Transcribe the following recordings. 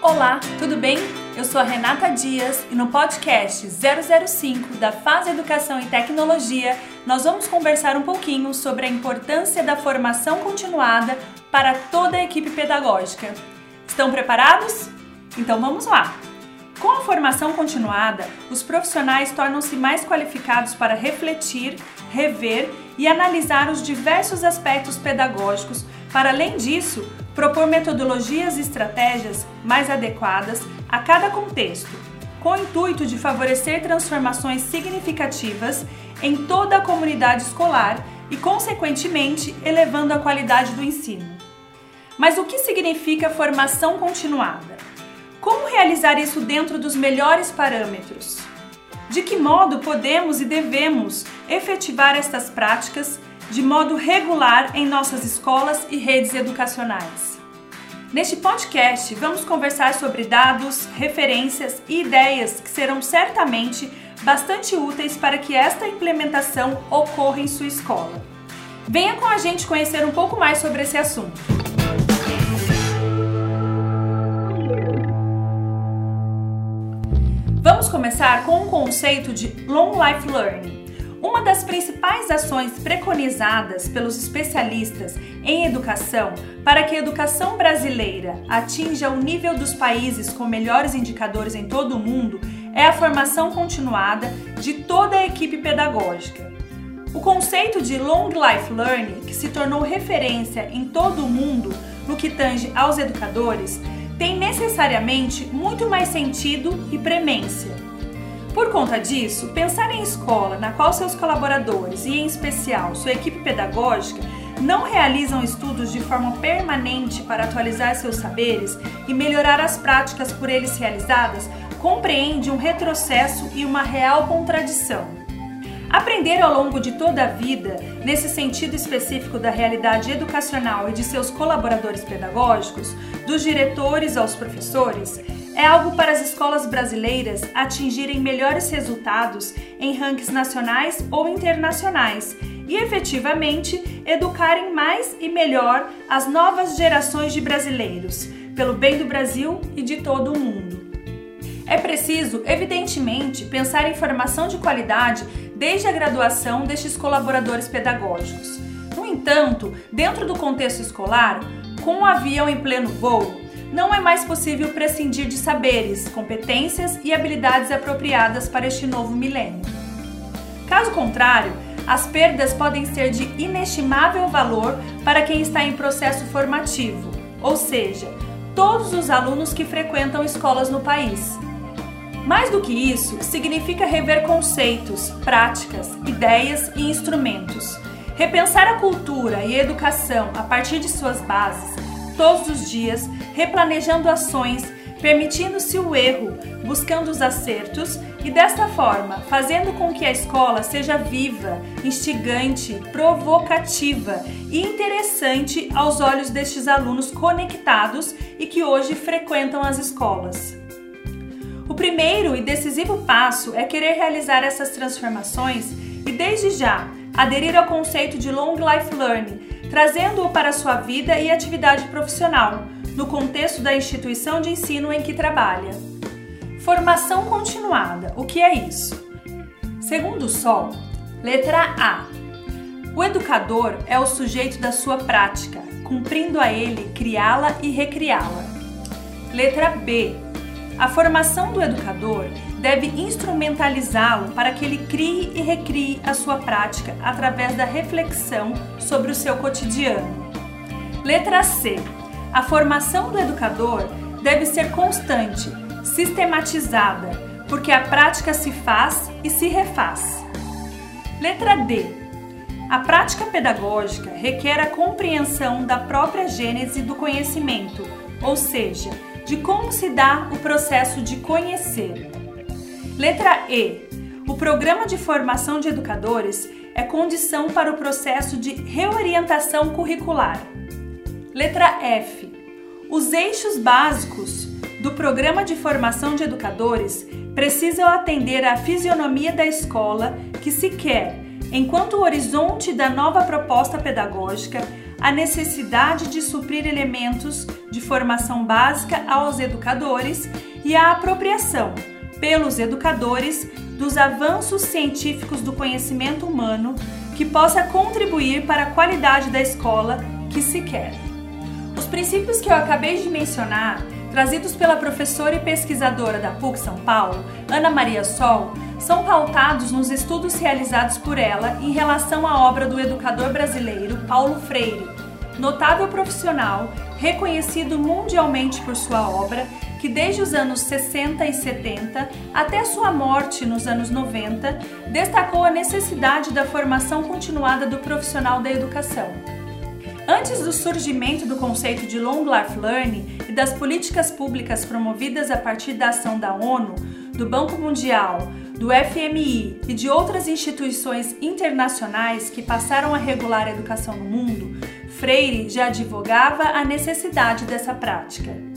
Olá, tudo bem? Eu sou a Renata Dias e no podcast 005 da Fase Educação e Tecnologia nós vamos conversar um pouquinho sobre a importância da formação continuada para toda a equipe pedagógica. Estão preparados? Então vamos lá! Com a formação continuada, os profissionais tornam-se mais qualificados para refletir, rever e analisar os diversos aspectos pedagógicos, para além disso, propor metodologias e estratégias mais adequadas a cada contexto, com o intuito de favorecer transformações significativas em toda a comunidade escolar e, consequentemente, elevando a qualidade do ensino. Mas o que significa formação continuada? Como realizar isso dentro dos melhores parâmetros? De que modo podemos e devemos efetivar estas práticas de modo regular em nossas escolas e redes educacionais? Neste podcast, vamos conversar sobre dados, referências e ideias que serão certamente bastante úteis para que esta implementação ocorra em sua escola. Venha com a gente conhecer um pouco mais sobre esse assunto. Vamos começar com o conceito de Long Life Learning. Uma das principais ações preconizadas pelos especialistas em educação para que a educação brasileira atinja o nível dos países com melhores indicadores em todo o mundo é a formação continuada de toda a equipe pedagógica. O conceito de Long Life Learning, que se tornou referência em todo o mundo no que tange aos educadores, tem necessariamente muito mais sentido e premência. Por conta disso, pensar em escola na qual seus colaboradores e, em especial, sua equipe pedagógica não realizam estudos de forma permanente para atualizar seus saberes e melhorar as práticas por eles realizadas compreende um retrocesso e uma real contradição. Aprender ao longo de toda a vida, nesse sentido específico da realidade educacional e de seus colaboradores pedagógicos, dos diretores aos professores, é algo para as escolas brasileiras atingirem melhores resultados em rankings nacionais ou internacionais e efetivamente educarem mais e melhor as novas gerações de brasileiros, pelo bem do Brasil e de todo o mundo. É preciso, evidentemente, pensar em formação de qualidade desde a graduação destes colaboradores pedagógicos. No entanto, dentro do contexto escolar, com o avião em pleno voo, não é mais possível prescindir de saberes, competências e habilidades apropriadas para este novo milênio. Caso contrário, as perdas podem ser de inestimável valor para quem está em processo formativo, ou seja, todos os alunos que frequentam escolas no país. Mais do que isso, significa rever conceitos, práticas, ideias e instrumentos. Repensar a cultura e a educação a partir de suas bases, todos os dias, replanejando ações, permitindo-se o erro, buscando os acertos e desta forma fazendo com que a escola seja viva, instigante, provocativa e interessante aos olhos destes alunos conectados e que hoje frequentam as escolas. O primeiro e decisivo passo é querer realizar essas transformações e, desde já, aderir ao conceito de Long Life Learning, trazendo-o para sua vida e atividade profissional, no contexto da instituição de ensino em que trabalha. Formação continuada. O que é isso? Segundo o Sol, letra A. O educador é o sujeito da sua prática, cumprindo a ele criá-la e recriá-la. Letra B. A formação do educador deve instrumentalizá-lo para que ele crie e recrie a sua prática através da reflexão sobre o seu cotidiano. Letra C. A formação do educador deve ser constante, sistematizada, porque a prática se faz e se refaz. Letra D. A prática pedagógica requer a compreensão da própria gênese do conhecimento, ou seja, de como se dá o processo de conhecer. Letra E. O programa de formação de educadores é condição para o processo de reorientação curricular. Letra F. Os eixos básicos do programa de formação de educadores precisam atender à fisionomia da escola que se quer, enquanto o horizonte da nova proposta pedagógica, a necessidade de suprir elementos de formação básica aos educadores e a apropriação, pelos educadores, dos avanços científicos do conhecimento humano que possa contribuir para a qualidade da escola que se quer. Os princípios que eu acabei de mencionar, trazidos pela professora e pesquisadora da PUC São Paulo, Ana Maria Sol, são pautados nos estudos realizados por ela em relação à obra do educador brasileiro Paulo Freire, notável profissional, reconhecido mundialmente por sua obra, que desde os anos 60 e 70 até sua morte nos anos 90, destacou a necessidade da formação continuada do profissional da educação. Antes do surgimento do conceito de Long Life Learning e das políticas públicas promovidas a partir da ação da ONU, do Banco Mundial, do FMI e de outras instituições internacionais que passaram a regular a educação no mundo, Freire já advogava a necessidade dessa prática.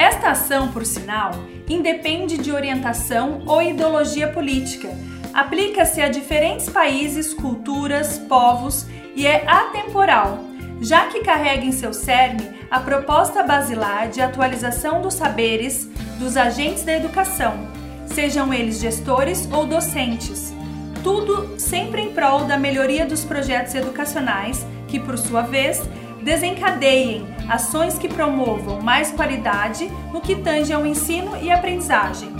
Esta ação, por sinal, independe de orientação ou ideologia política, aplica-se a diferentes países, culturas, povos e é atemporal, já que carrega em seu cerne a proposta basilar de atualização dos saberes dos agentes da educação, sejam eles gestores ou docentes. Tudo sempre em prol da melhoria dos projetos educacionais, que, por sua vez, desencadeiem ações que promovam mais qualidade no que tange ao ensino e aprendizagem.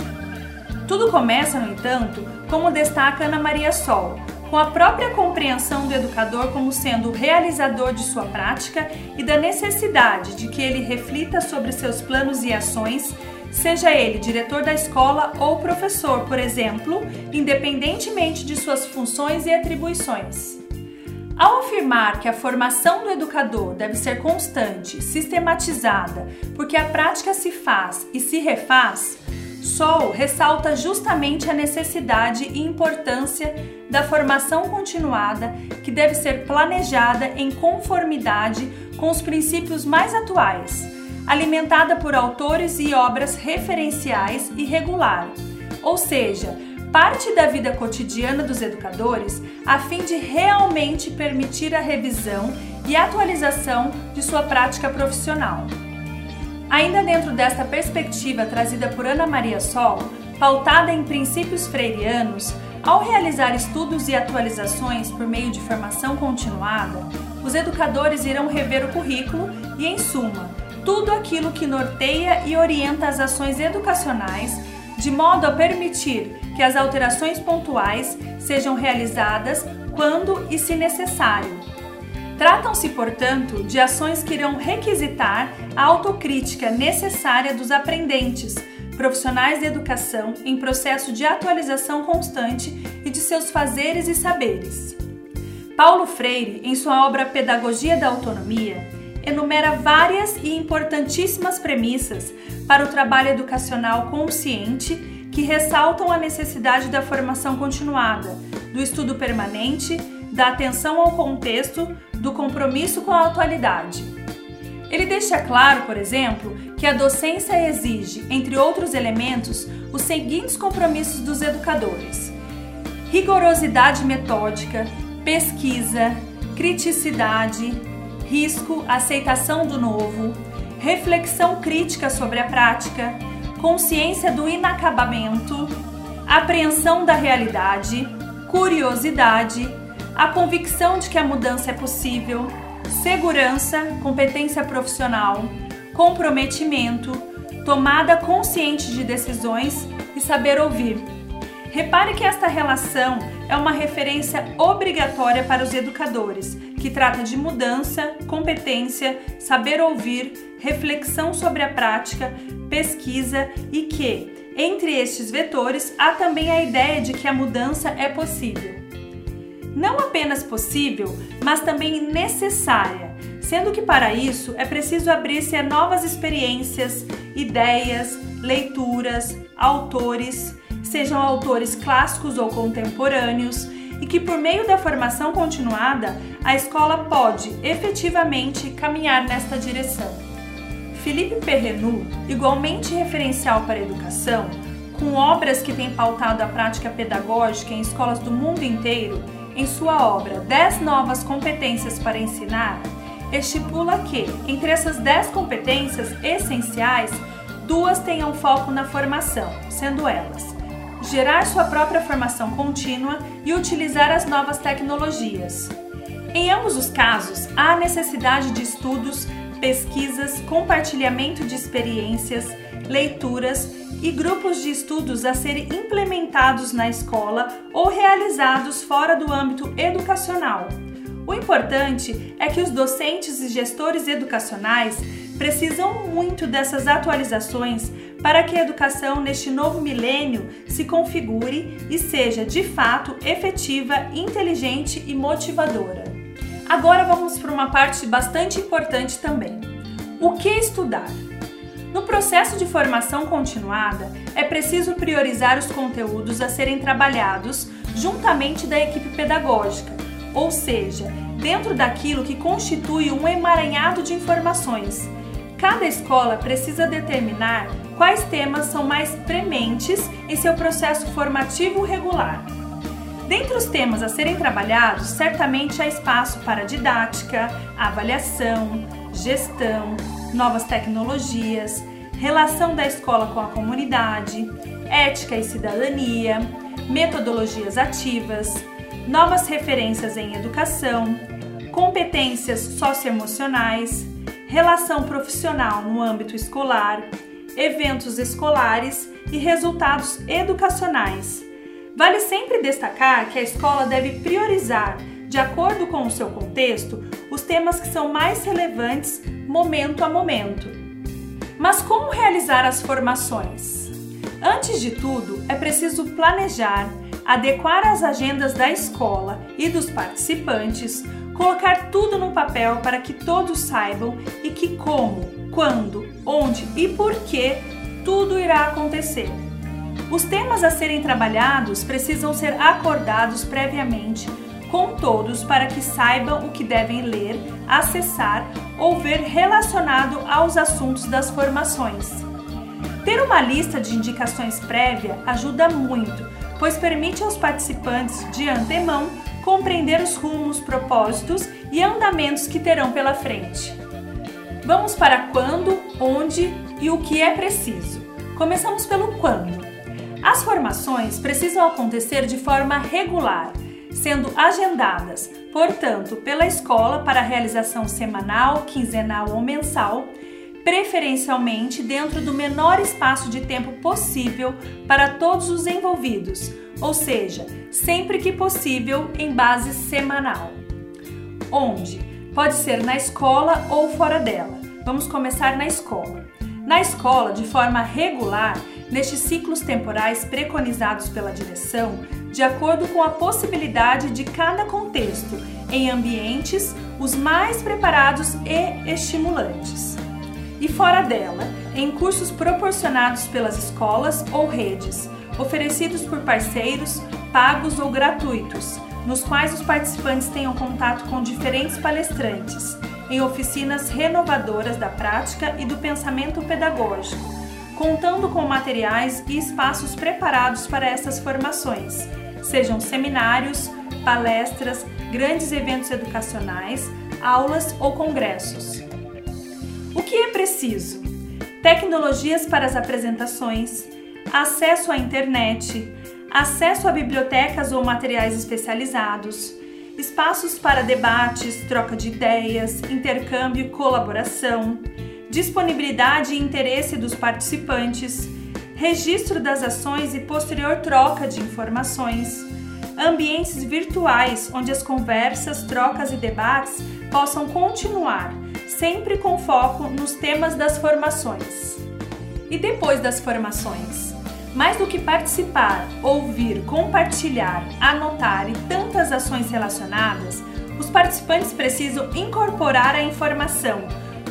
Tudo começa, no entanto, como destaca Ana Maria Sol, com a própria compreensão do educador como sendo o realizador de sua prática e da necessidade de que ele reflita sobre seus planos e ações seja ele diretor da escola ou professor, por exemplo, independentemente de suas funções e atribuições. Ao afirmar que a formação do educador deve ser constante, sistematizada, porque a prática se faz e se refaz, Sol ressalta justamente a necessidade e importância da formação continuada que deve ser planejada em conformidade com os princípios mais atuais alimentada por autores e obras referenciais e regular, ou seja, parte da vida cotidiana dos educadores a fim de realmente permitir a revisão e atualização de sua prática profissional. Ainda dentro desta perspectiva trazida por Ana Maria Sol, pautada em princípios freirianos, ao realizar estudos e atualizações por meio de formação continuada, os educadores irão rever o currículo e, em suma, tudo aquilo que norteia e orienta as ações educacionais, de modo a permitir que as alterações pontuais sejam realizadas quando e se necessário. Tratam-se, portanto, de ações que irão requisitar a autocrítica necessária dos aprendentes, profissionais de educação em processo de atualização constante e de seus fazeres e saberes. Paulo Freire, em sua obra Pedagogia da Autonomia, enumera várias e importantíssimas premissas para o trabalho educacional consciente que ressaltam a necessidade da formação continuada, do estudo permanente, da atenção ao contexto, do compromisso com a atualidade. Ele deixa claro, por exemplo, que a docência exige, entre outros elementos, os seguintes compromissos dos educadores: rigorosidade metódica, pesquisa, criticidade, risco, aceitação do novo, reflexão crítica sobre a prática, consciência do inacabamento, apreensão da realidade, curiosidade, a convicção de que a mudança é possível, segurança, competência profissional, comprometimento, tomada consciente de decisões e saber ouvir. Repare que esta relação é uma referência obrigatória para os educadores, que trata de mudança, competência, saber ouvir, reflexão sobre a prática, pesquisa e que, entre estes vetores, há também a ideia de que a mudança é possível. Não apenas possível, mas também necessária, sendo que para isso é preciso abrir-se a novas experiências, ideias, leituras, autores sejam autores clássicos ou contemporâneos, e que por meio da formação continuada a escola pode efetivamente caminhar nesta direção. Felipe Perrenu, igualmente referencial para a educação, com obras que têm pautado a prática pedagógica em escolas do mundo inteiro, em sua obra 10 Novas Competências para Ensinar, estipula que, entre essas 10 competências essenciais, duas tenham foco na formação, sendo elas gerar sua própria formação contínua e utilizar as novas tecnologias. Em ambos os casos, há necessidade de estudos, pesquisas, compartilhamento de experiências, leituras e grupos de estudos a serem implementados na escola ou realizados fora do âmbito educacional. O importante é que os docentes e gestores educacionais precisam muito dessas atualizações para que a educação neste novo milênio se configure e seja de fato efetiva, inteligente e motivadora. Agora vamos para uma parte bastante importante também: o que estudar? No processo de formação continuada, é preciso priorizar os conteúdos a serem trabalhados juntamente da equipe pedagógica, ou seja, dentro daquilo que constitui um emaranhado de informações. Cada escola precisa determinar quais temas são mais prementes em seu processo formativo regular. Dentre os temas a serem trabalhados, certamente há espaço para didática, avaliação, gestão, novas tecnologias, relação da escola com a comunidade, ética e cidadania, metodologias ativas, novas referências em educação, competências socioemocionais, relação profissional no âmbito escolar, eventos escolares e resultados educacionais. Vale sempre destacar que a escola deve priorizar, de acordo com o seu contexto, os temas que são mais relevantes momento a momento. Mas como realizar as formações? Antes de tudo, é preciso planejar, adequar as agendas da escola e dos participantes, colocar tudo no papel para que todos saibam e que como, quando, onde e por que tudo irá acontecer. Os temas a serem trabalhados precisam ser acordados previamente com todos para que saibam o que devem ler, acessar ou ver relacionado aos assuntos das formações. Ter uma lista de indicações prévia ajuda muito, pois permite aos participantes de antemão compreender os rumos, propósitos e andamentos que terão pela frente. Vamos para quando, onde e o que é preciso. Começamos pelo quando. As formações precisam acontecer de forma regular, sendo agendadas, portanto, pela escola para realização semanal, quinzenal ou mensal, preferencialmente dentro do menor espaço de tempo possível para todos os envolvidos, ou seja, sempre que possível em base semanal. Onde? Pode ser na escola ou fora dela. Vamos começar na escola. Na escola, de forma regular, nestes ciclos temporais preconizados pela direção, de acordo com a possibilidade de cada contexto, em ambientes os mais preparados e estimulantes. E fora dela, em cursos proporcionados pelas escolas ou redes, oferecidos por parceiros, pagos ou gratuitos, nos quais os participantes tenham contato com diferentes palestrantes, em oficinas renovadoras da prática e do pensamento pedagógico, contando com materiais e espaços preparados para essas formações sejam seminários, palestras, grandes eventos educacionais, aulas ou congressos. O que é preciso? Tecnologias para as apresentações, acesso à internet, acesso a bibliotecas ou materiais especializados, espaços para debates, troca de ideias, intercâmbio e colaboração, disponibilidade e interesse dos participantes registro das ações e posterior troca de informações, ambientes virtuais onde as conversas, trocas e debates possam continuar, sempre com foco nos temas das formações. E depois das formações? Mais do que participar, ouvir, compartilhar, anotar e tantas ações relacionadas, os participantes precisam incorporar a informação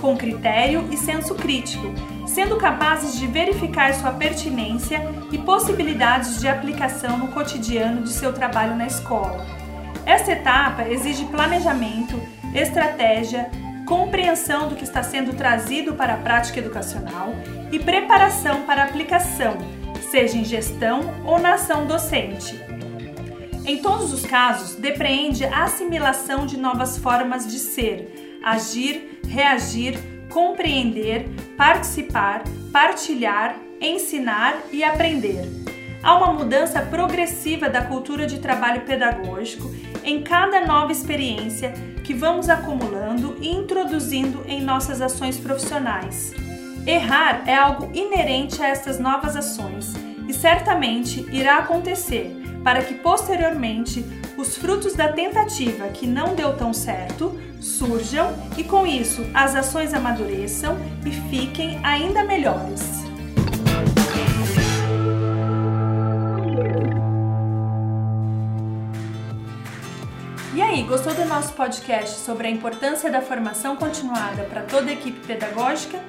com critério e senso crítico, sendo capazes de verificar sua pertinência e possibilidades de aplicação no cotidiano de seu trabalho na escola. Esta etapa exige planejamento, estratégia, compreensão do que está sendo trazido para a prática educacional e preparação para aplicação, seja em gestão ou na ação docente. Em todos os casos, depreende a assimilação de novas formas de ser, agir, reagir, compreender, participar, partilhar, ensinar e aprender. Há uma mudança progressiva da cultura de trabalho pedagógico em cada nova experiência que vamos acumulando e introduzindo em nossas ações profissionais. Errar é algo inerente a estas novas ações e certamente irá acontecer para que posteriormente os frutos da tentativa que não deu tão certo surjam e com isso as ações amadureçam e fiquem ainda melhores. Gostou do nosso podcast sobre a importância da formação continuada para toda a equipe pedagógica?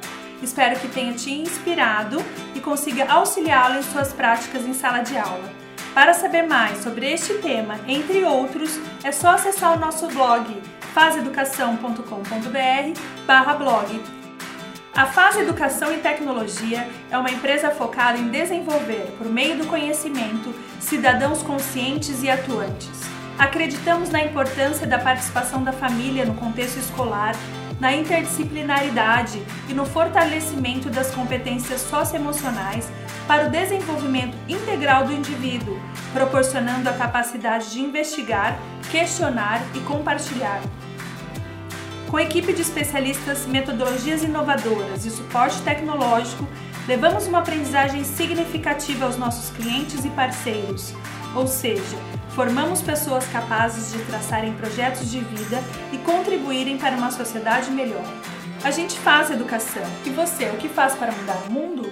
Espero que tenha te inspirado e consiga auxiliá-lo em suas práticas em sala de aula. Para saber mais sobre este tema, entre outros, é só acessar o nosso blog faseeducação.com.br/blog. A Fase Educação e Tecnologia é uma empresa focada em desenvolver, por meio do conhecimento, cidadãos conscientes e atuantes. Acreditamos na importância da participação da família no contexto escolar na interdisciplinaridade e no fortalecimento das competências socioemocionais para o desenvolvimento integral do indivíduo, proporcionando a capacidade de investigar, questionar e compartilhar. Com equipe de especialistas, metodologias inovadoras e suporte tecnológico, levamos uma aprendizagem significativa aos nossos clientes e parceiros, ou seja, formamos pessoas capazes de traçarem projetos de vida e contribuírem para uma sociedade melhor. A gente faz educação. E você, o que faz para mudar o mundo?